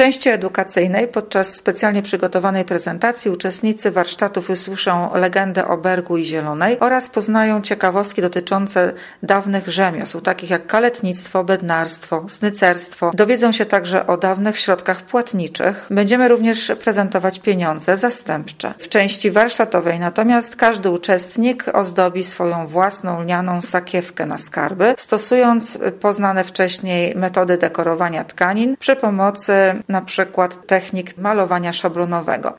części edukacyjnej podczas specjalnie przygotowanej prezentacji uczestnicy warsztatów usłyszą legendę o Bergu i Zielonej oraz poznają ciekawostki dotyczące dawnych rzemiosł, takich jak kaletnictwo, bednarstwo, snycerstwo. Dowiedzą się także o dawnych środkach płatniczych. Będziemy również prezentować pieniądze zastępcze. W części warsztatowej natomiast każdy uczestnik ozdobi swoją własną lnianą sakiewkę na skarby, stosując poznane wcześniej metody dekorowania tkanin przy pomocy na przykład technik malowania szablonowego.